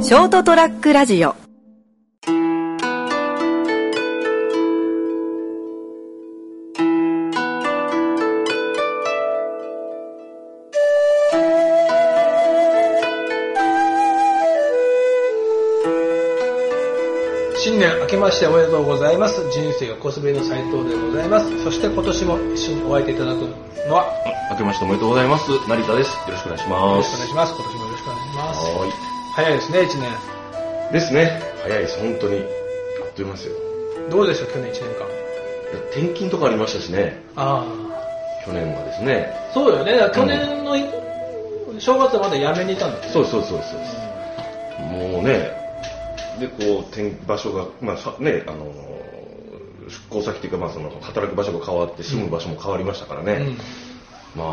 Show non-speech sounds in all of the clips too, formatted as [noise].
ショートトラックラジオ新年明けましておめでとうございます。人生がコスプレの斉藤でございます。そして今年も一緒にお会いいただくのは、よ明けましておめでとうございます。成田です。よろしくお願いしろます。しくお願いします。今年もよろしくお願いします。は早いですね、1年。ですね。早いです、本当に。あっという間ですよ。いどうでした、去年1年間？や転勤とかありましたしね。あ去年はですね。あ。そうよね。去年の正月はまだ辞めにいたんだよね。そうそうそうそう。もうね、で、こう、転場所が、まあさね、あのー出向先っていうか、まあその、働く場所が変わって、住む場所も変わりましたからね。まあ、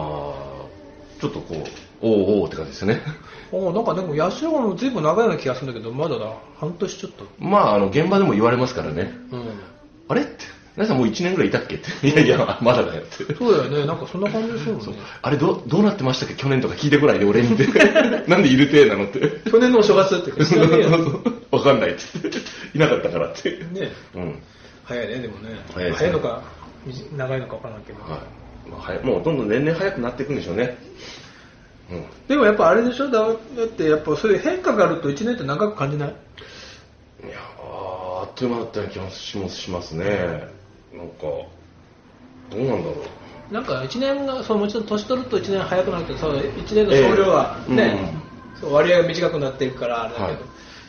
ちょっとこう、おうおうって感じですね。[laughs] うん。おなんかでも、八代も随分長いような気がするんだけど、まだだ。半年ちょっと。まあ、あの、現場でも言われますからね。うん。あれって、皆さんもう1年ぐらいいたっけって。いやいや、まだだよって。そうだよね。なんかそんな感じするもんね。あれどどうなってましたっけ？去年とか聞いてこないで俺にって [laughs] なんでいるてなのって去年のお正月って知らね [laughs] えよ。わかんないっていなかったからってねうん早いね、でもね。早いですねいのか、短長いのか分からんけど。はい、まあ、早もうどんどん年々早くなっていくんでしょうねうん。でもやっぱあれでしょ？だだってやっぱそういう変化があると1年って長く感じない？いやあーあっという間だったような気もしますね。なんかどうなんだろう。なんか1年が、そうもちろん年取ると1年早くなるけど、そう1年の総量がええ。ね、そう割合が短くなっていくからあれだけど、はい。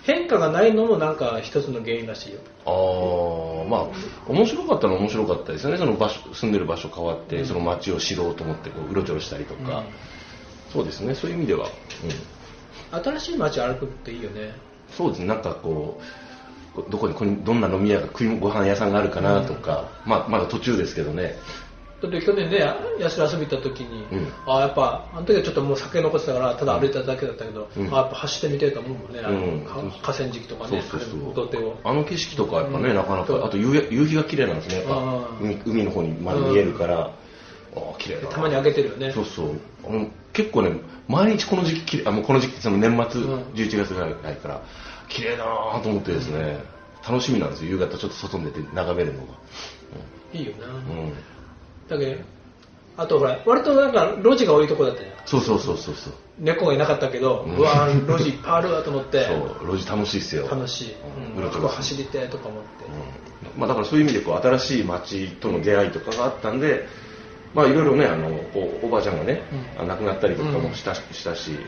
変化がないのもなんか一つの原因らしいよ。ああまあ面白かったのは面白かったですよね。その場所住んでる場所変わって、その街を知ろうと思ってこううろちょろしたりとか、そうですね。そういう意味では、うん、新しい街を歩くっていいよね。そうですね、なんかこう、どこにどんな飲み屋が、食いご飯屋さんがあるかなとか、まあ、まだ途中ですけどね、だって去年ね、安ら遊び行った時に、うん。あやっぱ、あの時はちょっともう酒残ってたから、ただ歩いただけだったけど、うん。あやっぱ走ってみてえと思うもんね、うん。か河川敷とかね、そうそうそう。土手を。あの景色とかやっぱね、うん。なかなか、あと夕日が綺麗なんですね、やっぱ海の方にまで見えるから、ああ、綺麗だな。たまに開けてるよね。そうそう。あの結構ね、毎日この時期綺麗、あもうこの時期、その年末、うん11月ぐらいから、綺麗だなと思ってですね、楽しみなんですよ、夕方ちょっと外に出て眺めるのが。いいよな。うん。だけど、あとほら、割となんか路地が多いとこだったよ。そうそうそうそうそう。猫がいなかったけど、うんうわー路地いっぱいあるわと思って、[laughs] そう、路地楽しいっすよ。楽しい。うん、うろちょろここ走りてえとか思って。うんまあ、だからそういう意味でこう新しい街との出会いとかがあったんで、まあいろいろねあのおばあちゃんがね、うん。あ亡くなったりとかもした,、したし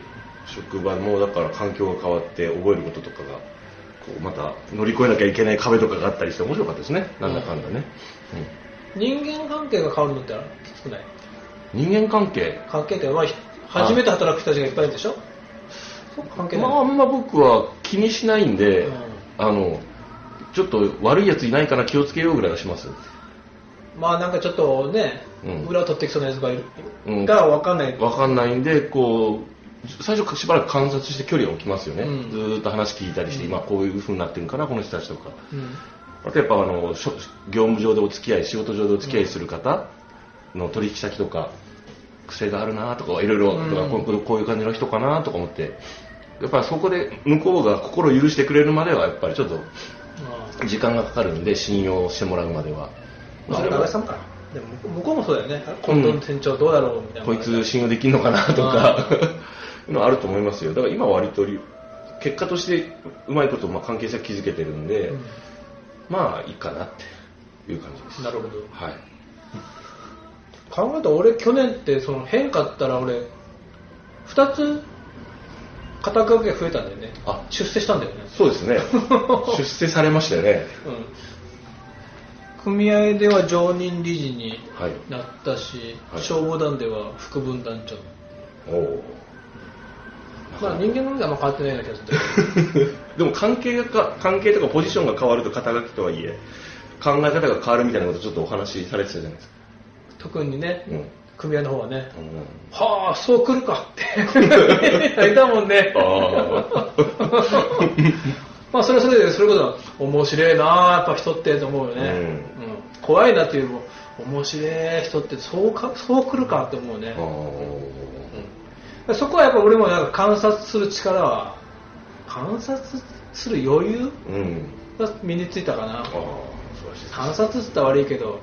職場もだから環境が変わって覚えることとかがこうまた乗り越えなきゃいけない壁とかがあったりして面白かったですね。なんだかんだね、人間関係が変わるのってきつくない？うん人間関係。関係って、まあ、ひ初めて働く人たちがいっぱいいるでしょ？関係。まああんま僕は気にしないんで、うん。あのちょっと悪いやついないかな気をつけようぐらいはします。まあなんかちょっとね、うん裏を取ってきそうなやつがいる、うんが分かんない。わかんないんで、こう、最初しばらく観察して距離を置きますよね。うんずーっと話聞いたりして、今こういう風になってるんかな、この人たちとか。うんあとやっぱあの、業務上でお付き合い、仕事上でお付き合いする方の取引先とか、癖があるなとか、いろいろ、こういう感じの人かなとか思って、やっぱりそこで向こうが心を許してくれるまでは、やっぱりちょっとま時間がかかるんで、信用してもらうまでは。あ、まあ、それはさんか。でも向こうもそうだよね。今度の店長どうだろうみたいな。こいつ信用できるのかなとか、[laughs] のはあると思いますよ。だから今は割とり結果としてうまいことまあ関係性築けてるんで、うんまあいいかなっていう感じです。なるほど。はい。考えたら俺去年ってその変化ったら俺、二つ肩掛けが増えたんだよね。あ出世したんだよね。そうですね。[laughs] 出世されましたよね。うん。組合では常任理事にはい。なったし、はい消防団では副分団長。おお。まあ人間の目はあんま変わってないような気がする。[laughs] でも関係がか関係とかポジションが変わると肩書きとはいえ考え方が変わるみたいなことちょっとお話しされてたじゃないですか。特にね、うん。組合の方はね、うんはあ、そう来るかって言ったもんね。[laughs] [laughs] あまあそれはそれで、それこそ面白いなあやっぱ人ってと思うよね。うん。うん怖いなっていうよりも、面白い人ってそうか、そう来るかって思うね。うんそこはやっぱ俺もなんか観察する力は観察する余裕？うん。が身についたかな。観察って言ったら悪いけど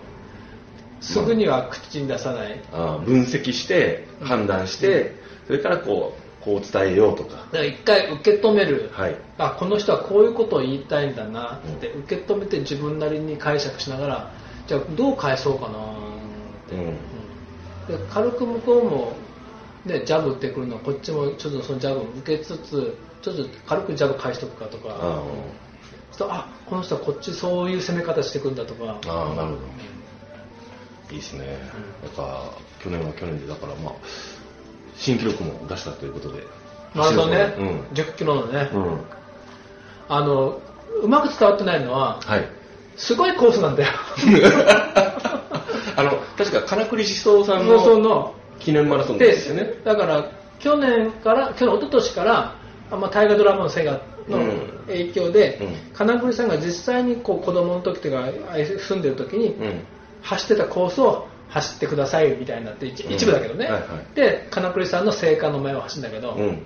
すぐには口に出さない、ああ分析して判断して、それからこうこう伝えようとか。だから一回受け止める、はい。あこの人はこういうことを言いたいんだなって受け止めて自分なりに解釈しながらじゃあどう返そうかなって、うん。うん。で軽く向こうも、ね、ジャブ打ってくるのこっちもちょっとそのジャブを受けつつちょっと軽くジャブ返しとくかとか。うあこの人はこっちそういう攻め方してくんだとか。あなるほど。いいですね、なん。か去年は去年でだからまあ新記録も出したということで。なるほどね、うん。10キロのね、うん。あのうまく伝わってないのははい。すごいコースなんだよ。[laughs] あの確か金栗思想さんのの記念マラソンでですよね。だから去年から去年一昨年からあまあ、大河ドラマのセガのうん。影響で、うん。金栗さんが実際にこう子供の時とかあ住んでる時に、うん。走ってたコースを走ってくださいみたいになって一部だけどね、はいはい。で金栗さんの生還の前を走るんだけど、うん。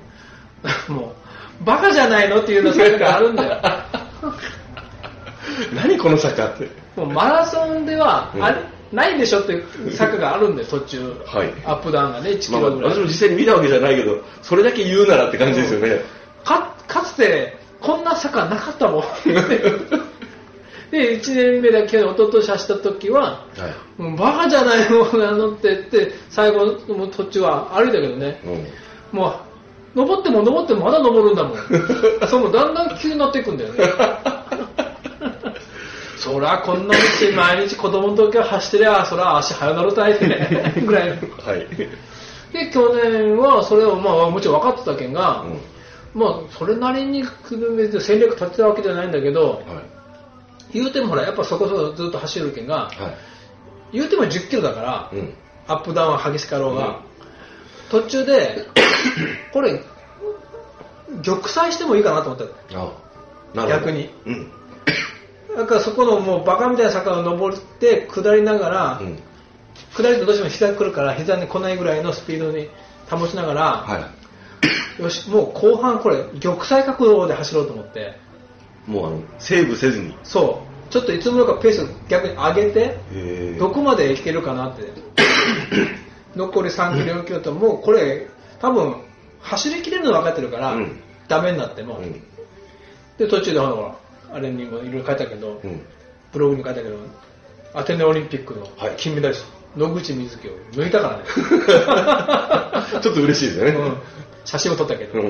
もうバカじゃないのっていうの坂があるんだよ。[laughs] 何この坂って。もうマラソンではうん。あれ、ないでしょっていう坂があるんで [laughs] 途中、はい。アップダウンがね1キまあ、ロぐらい、私も実際に見たわけじゃないけどそれだけ言うならって感じですよね、かかつてこんな坂なかったもん [laughs] で1年目だけ一昨年走った時ははい。もうバカじゃないのなのって言って最後の途中は歩いたけどね。うん。もう登っても登ってもまだ登るんだもん。[laughs] そうもうだんだん急になっていくんだよね。[laughs] そりゃこんな道毎日子供の時は走ってりゃそりゃ足早なるたいってね。[laughs] ぐらいはい、で去年はそれをまあもちろん分かってたけんが、うん。まあそれなりに戦略立てたわけじゃないんだけどはい言うてもほらやっぱそこそこずっと走るけんがはい。言うても10キロだから、うん。アップダウンは激しかろうが、途中で [coughs] これ玉砕してもいいかなと思った逆に。うん。だからそこのもうバカみたいな坂を登って下りながら、うん。下りとどうしても膝来るから膝に来ないぐらいのスピードに保ちながら、はい。よしもう後半これ玉砕角度で走ろうと思ってもうあのセーブせずに。そう。ちょっといつもよりかペースを逆に上げてへどこまでいけるかなって。[coughs] 残り3キロ4キロともうこれ多分走りきれるの分かってるから、うん。ダメになっても、うん。で途中でほらほらあれにもいろいろ書いたけど、うん。ブログに書いたけどアテネオリンピックのはい。金メダリスト、野口みずきを抜いたからね、[laughs] ちょっと嬉しいですよね、うん、写真も撮ったけど、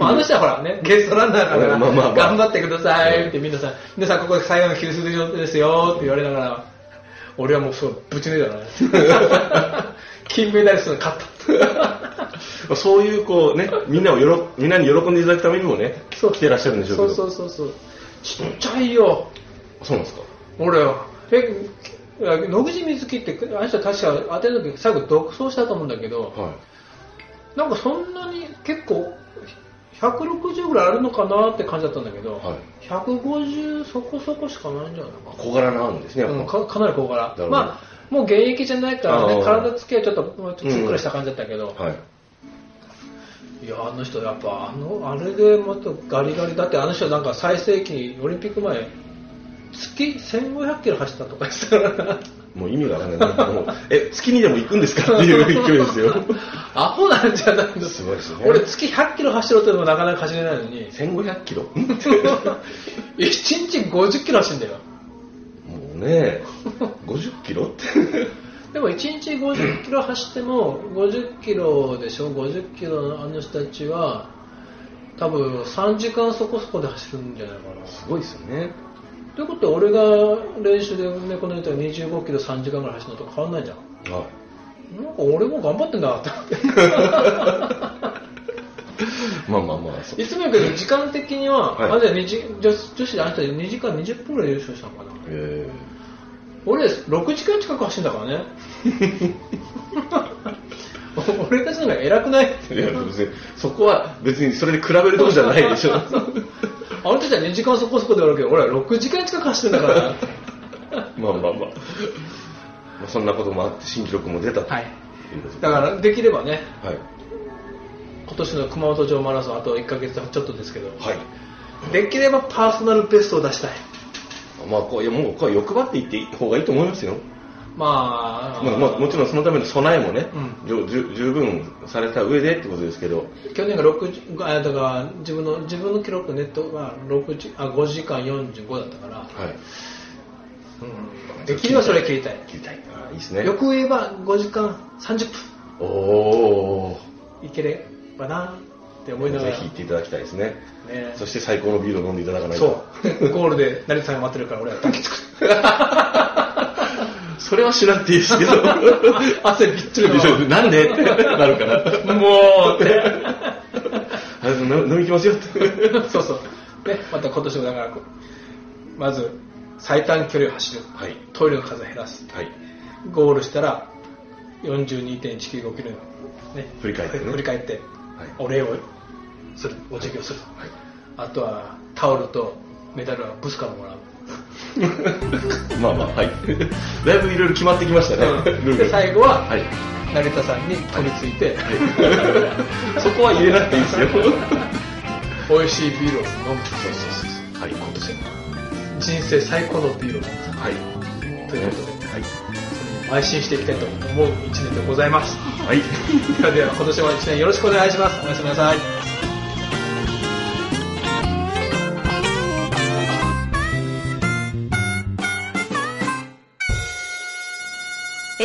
ああの人はほらねゲストランナーから、まあまあまあ。頑張ってくださいって皆さん皆さんここで最後の給水ですよって言われながら俺はもうそうぶち抜いたからね。[laughs] 金メダリストに勝った。[laughs] そういうこうねみんなをよろみんなに喜んでいただくためにもねそう。来てらっしゃるんでしょうけそどうそうそうそう。ちっちゃいよ。そうなんですか？俺は。え野口みずきってあの人確か当てる時最後独走したと思うんだけどはなんかそんなに結構160ぐらいあるのかなって感じだったんだけど、はい。150そこそこしかないんじゃないかい小柄なんですねうん、かかなり小柄。なるほど。まあもう現役じゃないからね体つきはちょっともうちょっとふっくらした感じだったけど、はい。い、やあの人やっぱあのあれでもっとガリガリだってあの人なんか最盛期オリンピック前月1500キロ走ったとか言ってたからもう意味がわかんない。もうえ月にでも行くんですかっていう勢いですよ。アホなんじゃないの？すごいですね。俺月100キロ走ろうとでもなかなか走れないのに。1500キロ。も1日50キロ走るんだよ。うね50キロ？ってでも1日50キロ走っても50キロでしょ？50キロのあの人たちは多分3時間そこそこで走るんじゃないかな。すごいですよねということは俺が練習でねこの人が25キロ3時間ぐらい走るのと変わんないじゃん。はなんか俺も頑張ってんだなって。[laughs] まあまあまあいつも言うけど時間的には、はい。あれ2時女子女子であの人2時間20分ぐらい優勝したのかな。え。俺6時間近く走るんだからね。[laughs] 俺たちの方が偉くない？えいや別にそこは別にそれで比べるとこじゃないでしょ [laughs] あの人たちは2時間そこそこで終わるけど俺は6時間近く走ってんだから [laughs] まあまあまあまあそんなこともあって新記録も出たとはいだからできればねはい今年の熊本城マラソンあと1ヶ月ちょっとですけど、はい。できればパーソナルベストを出したい。まあ、こういやもうこれ欲張っていっていい方がいいと思いますよ。まあ、まあ、まあもちろんそのための備えもね、うじゅ十十分された上でってことですけど、去年が60あだから自分の自分の記録ネットが6時あ5時間45だったから、はい。うん、できればそれ切りたい。切りたい。あいいですね。よく言えば5時間30おお分いければなって思いながら。ぜひ行っていただきたいですね。ね。そして最高のビールを飲んでいただかないそと。う。でゴールで成田さんが待ってるから俺は抱きつく [laughs] それはしなくていいですけど。[laughs] 汗びっちりでしょなんで？ってなるから。もうってあ飲飲み行きますよって。そうそうねまた今年もだからまず最短距離を走るはい。トイレの数を減らすはい。ゴールしたら42.195キロね振り返ってね振り返ってはい。お礼をするお辞儀をするはい。あとはタオルとメダルはブスからもらう [laughs] まあまあ、はい。だいぶいろいろ決まってきましたね。ルーでル最後ははい。成田さんに取り付いて、[laughs] そこは入れなくていいですよ。美味しいビールを飲むそうそうそう。はい。今年人生最高のビールを飲むはい。ということではい。邁進していきたいと思う一年でございますはい。[laughs] ではでは今年も一年よろしくお願いしますおやすみなさい